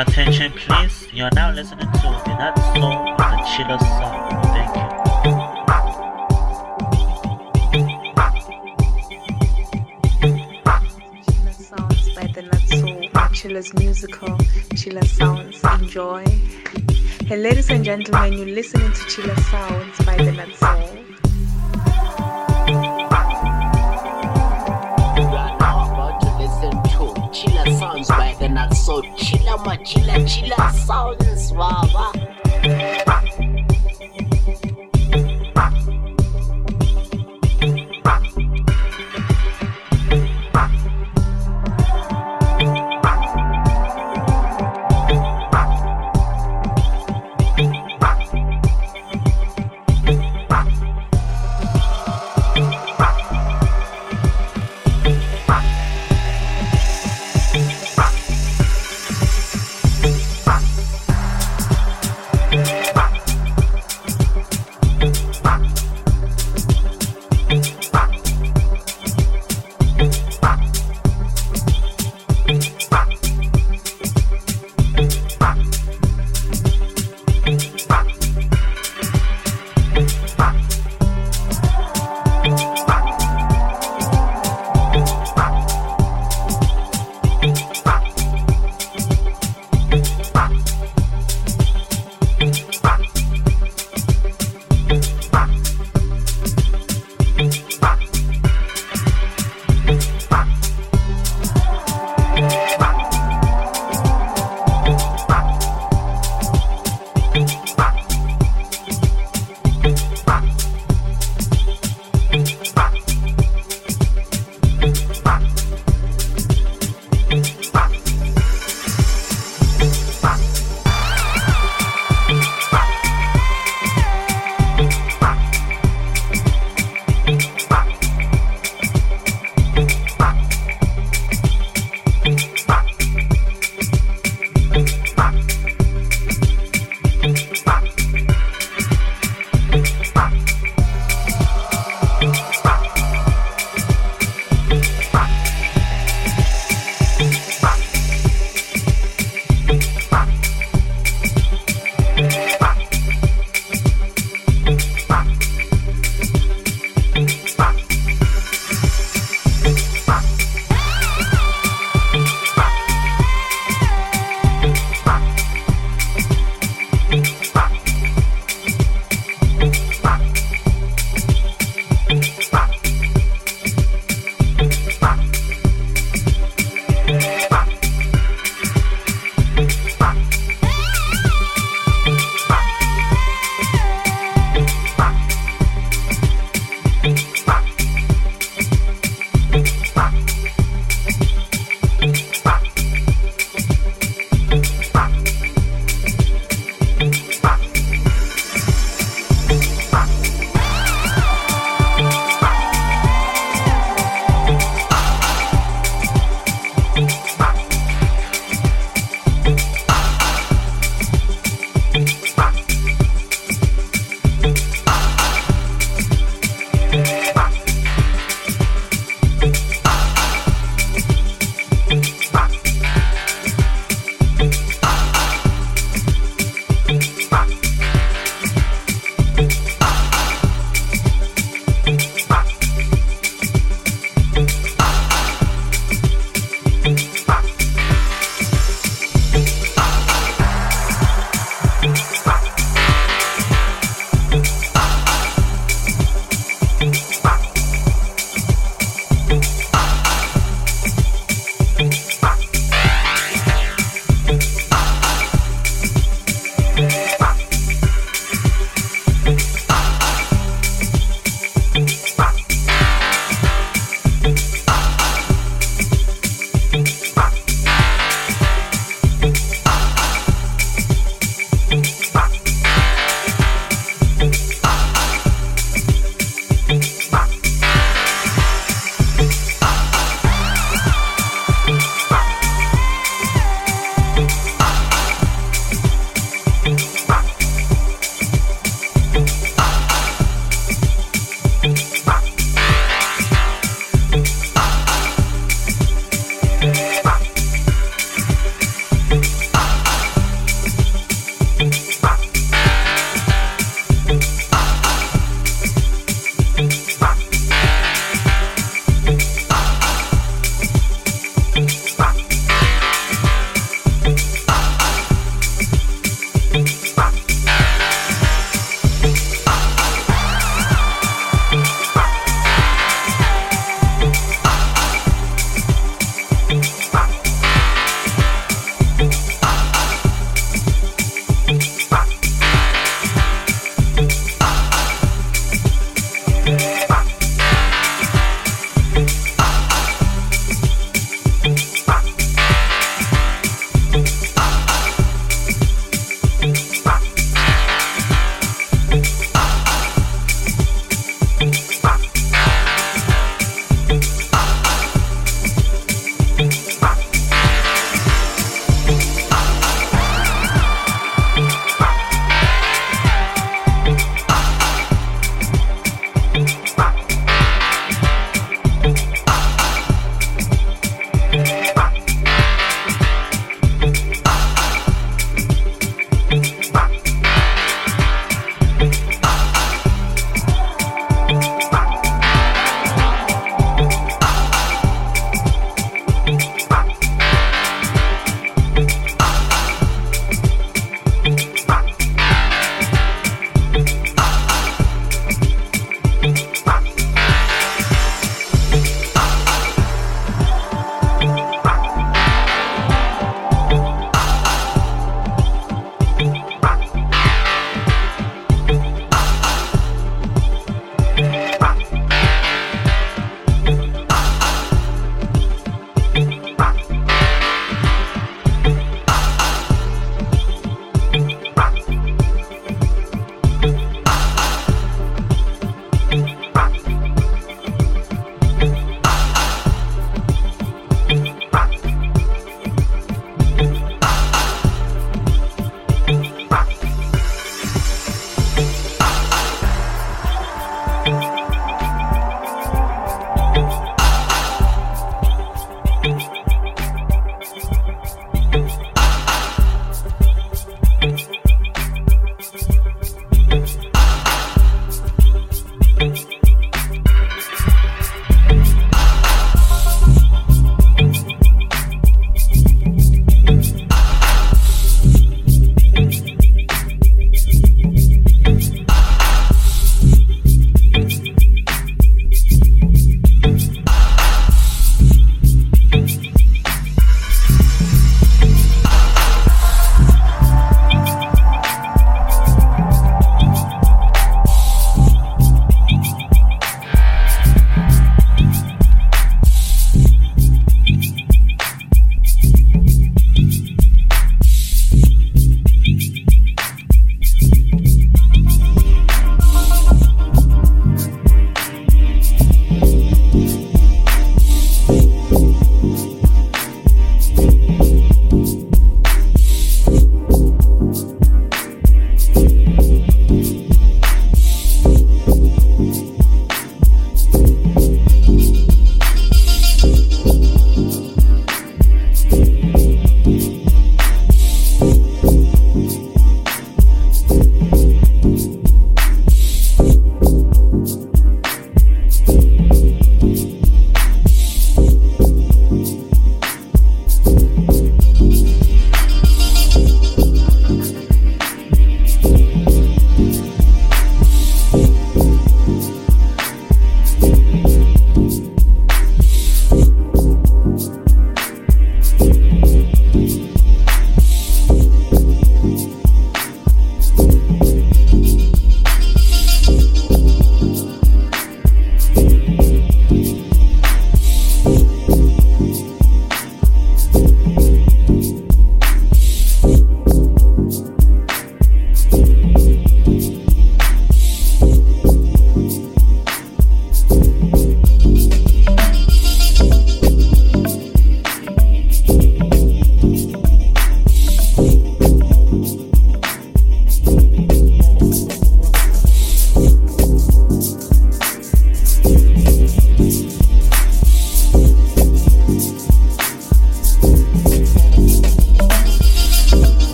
Attention please, you are now listening to the Not Soul of the Chiller song. Thank you. Sounds by the Natso Chillers musical ChillasSounds. Enjoy. Hey, ladies and gentlemen, you're listening to ChillasSounds by the Natso. You So chilla, Ma chilla, ChillasSounds Baba.